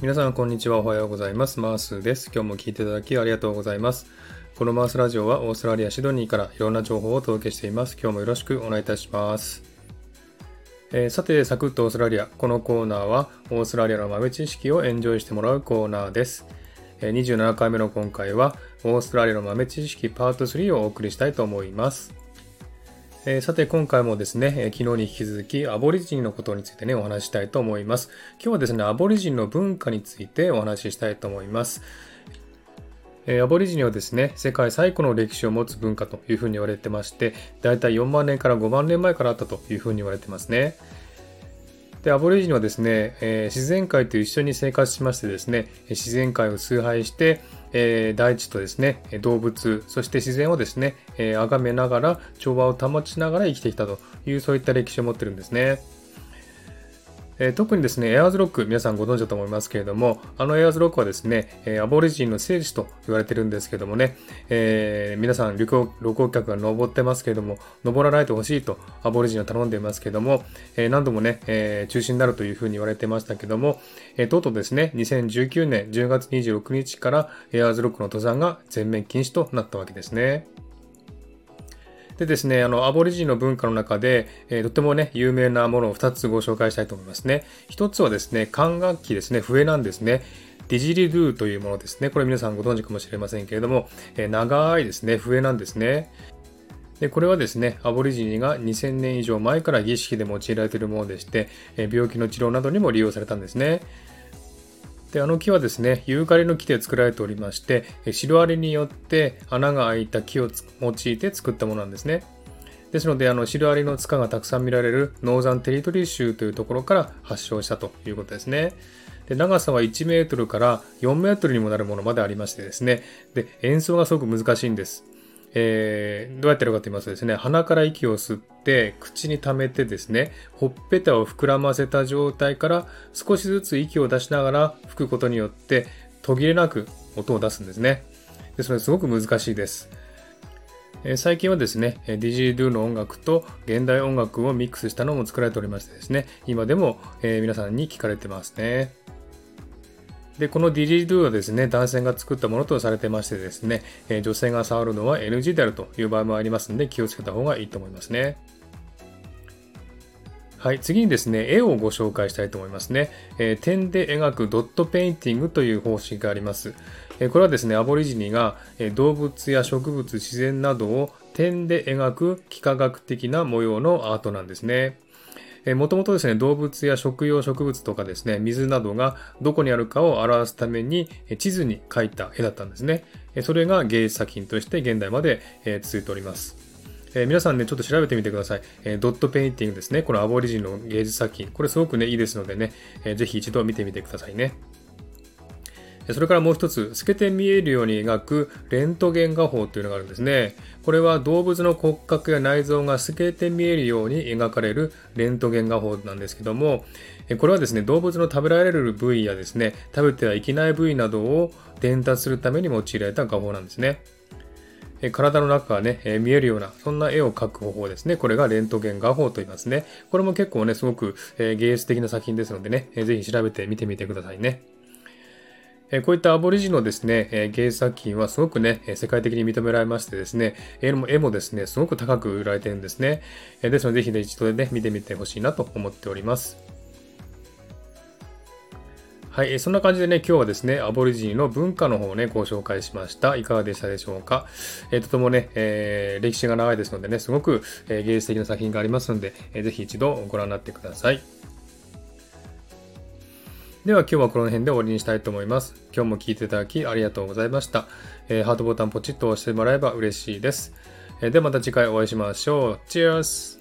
皆さん、こんにちは。おはようございます。マースです。今日も聞いていただきありがとうございます。このマースラジオはオーストラリア・シドニーからいろんな情報をお届けしています。今日もよろしくお願いいたします。えー、さて、サクッとオーストラリア。このコーナーはオーストラリアの豆知識をエンジョイしてもらうコーナーです。えー、27回目の今回はオーストラリアの豆知識パート3をお送りしたいと思います。えー、さて今回もですね、えー、昨日に引き続きアボリジニのことについてね、お話したいと思います。今日はですね、アボリジニの文化についてお話ししたいと思います。えー、アボリジニはですね、世界最古の歴史を持つ文化というふうに言われてまして、だいたい4万年から5万年前からあったというふうに言われてますね。で、アボリジニはですね、えー、自然界と一緒に生活しましてですね、自然界を崇拝して、えー、大地とですね、動物、そして自然をですね、えー、崇めながら、調和を保ちながら生きてきたという、そういった歴史を持ってるんですね。えー、特にですね、エアーズロック、皆さんご存知だと思いますけれども、あのエアーズロックはですね、えー、アボリジンの聖地と言われてるんですけどもね、えー、皆さん旅行、旅行客が登ってますけれども、登らないでほしいとアボリジンは頼んでいますけども、え何度もね、え中止になるというふうに言われてましたけども、えとうとうですね、2019年10月26日からエアーズロックの登山が全面禁止となったわけですね。でですね、あの、アボリジンの文化の中で、えー、とてもね、有名なものを2つご紹介したいと思いますね。1つはですね、管楽器ですね、笛なんですね。ディジリドゥというものですね。これ皆さんご存知かもしれませんけれども、えー、長いですね、笛なんですね。で、これはですね、アボリジニが2000年以上前から儀式で用いられているものでして、病気の治療などにも利用されたんですね。で、あの木はですね、ユーカリの木で作られておりまして、シロアリによって穴が開いた木を用いて作ったものなんですね。ですので、あの、シロアリの塚がたくさん見られるノーザンテリトリー州というところから発祥したということですね。で長さは1メートルから4メートルにもなるものまでありましてですね。で、演奏がすごく難しいんです。えー、どうやってるかと言いますとですね、鼻から息を吸って、口に溜めてですね、ほっぺたを膨らませた状態から少しずつ息を出しながら吹くことによって途切れなく音を出すんですね。ですので、すごく難しいです。えー、最近はですね、ディジードゥの音楽と現代音楽をミックスしたのも作られておりましてですね、今でも、えー、皆さんに聞かれてますね。で、このディリドゥはですね、男性が作ったものとされてましてですね、え女性が触るのは NG であるという場合もありますので気をつけた方がいいと思いますね。はい、次にですね、絵をご紹介したいと思いますね。えー、点で描くドットペインティングという方式があります。えー、これはですね、アボリジニが、えー、動物や植物、自然などを点で描く幾何学的な模様のアートなんですね。もともとですね、動物や食用植物とかですね、水などがどこにあるかを表すために地図に描いた絵だったんですね。それが芸術作品として現代まで続いております。えー、皆さんね、ちょっと調べてみてください。えー、ドットペインティングですね。このアボリジンの芸術作品。これすごくね、いいですのでね、えー、ぜひ一度見てみてくださいね。それからもう一つ、透けて見えるように描くレントゲン画法というのがあるんですね。これは動物の骨格や内臓が透けて見えるように描かれるレントゲン画法なんですけども、これはですね、動物の食べられる部位やですね、食べてはいけない部位などを伝達するために用いられた画法なんですね。体の中がね、見えるような、そんな絵を描く方法ですね。これがレントゲン画法と言いますね。これも結構ね、すごく芸術的な作品ですのでね、ぜひ調べてみてみてくださいね。えこういったアボリジのですね、え芸術作品はすごくね、世界的に認められましてですね、絵も絵もですね、すごく高く売られてるんですね。えですので、ぜひね、一度ね、見てみてほしいなと思っております。はい、そんな感じでね、今日はですね、アボリジニの文化の方をね、ご紹介しました。いかがでしたでしょうか。えー、とてもね、えー、歴史が長いですのでね、すごく、えー、芸術的な作品がありますので、えー、ぜひ一度ご覧になってください。では今日はこの辺で終わりにしたいと思います。今日も聴いていただきありがとうございました。えー、ハートボタンポチッと押してもらえば嬉しいです。えー、ではまた次回お会いしましょう。チェアス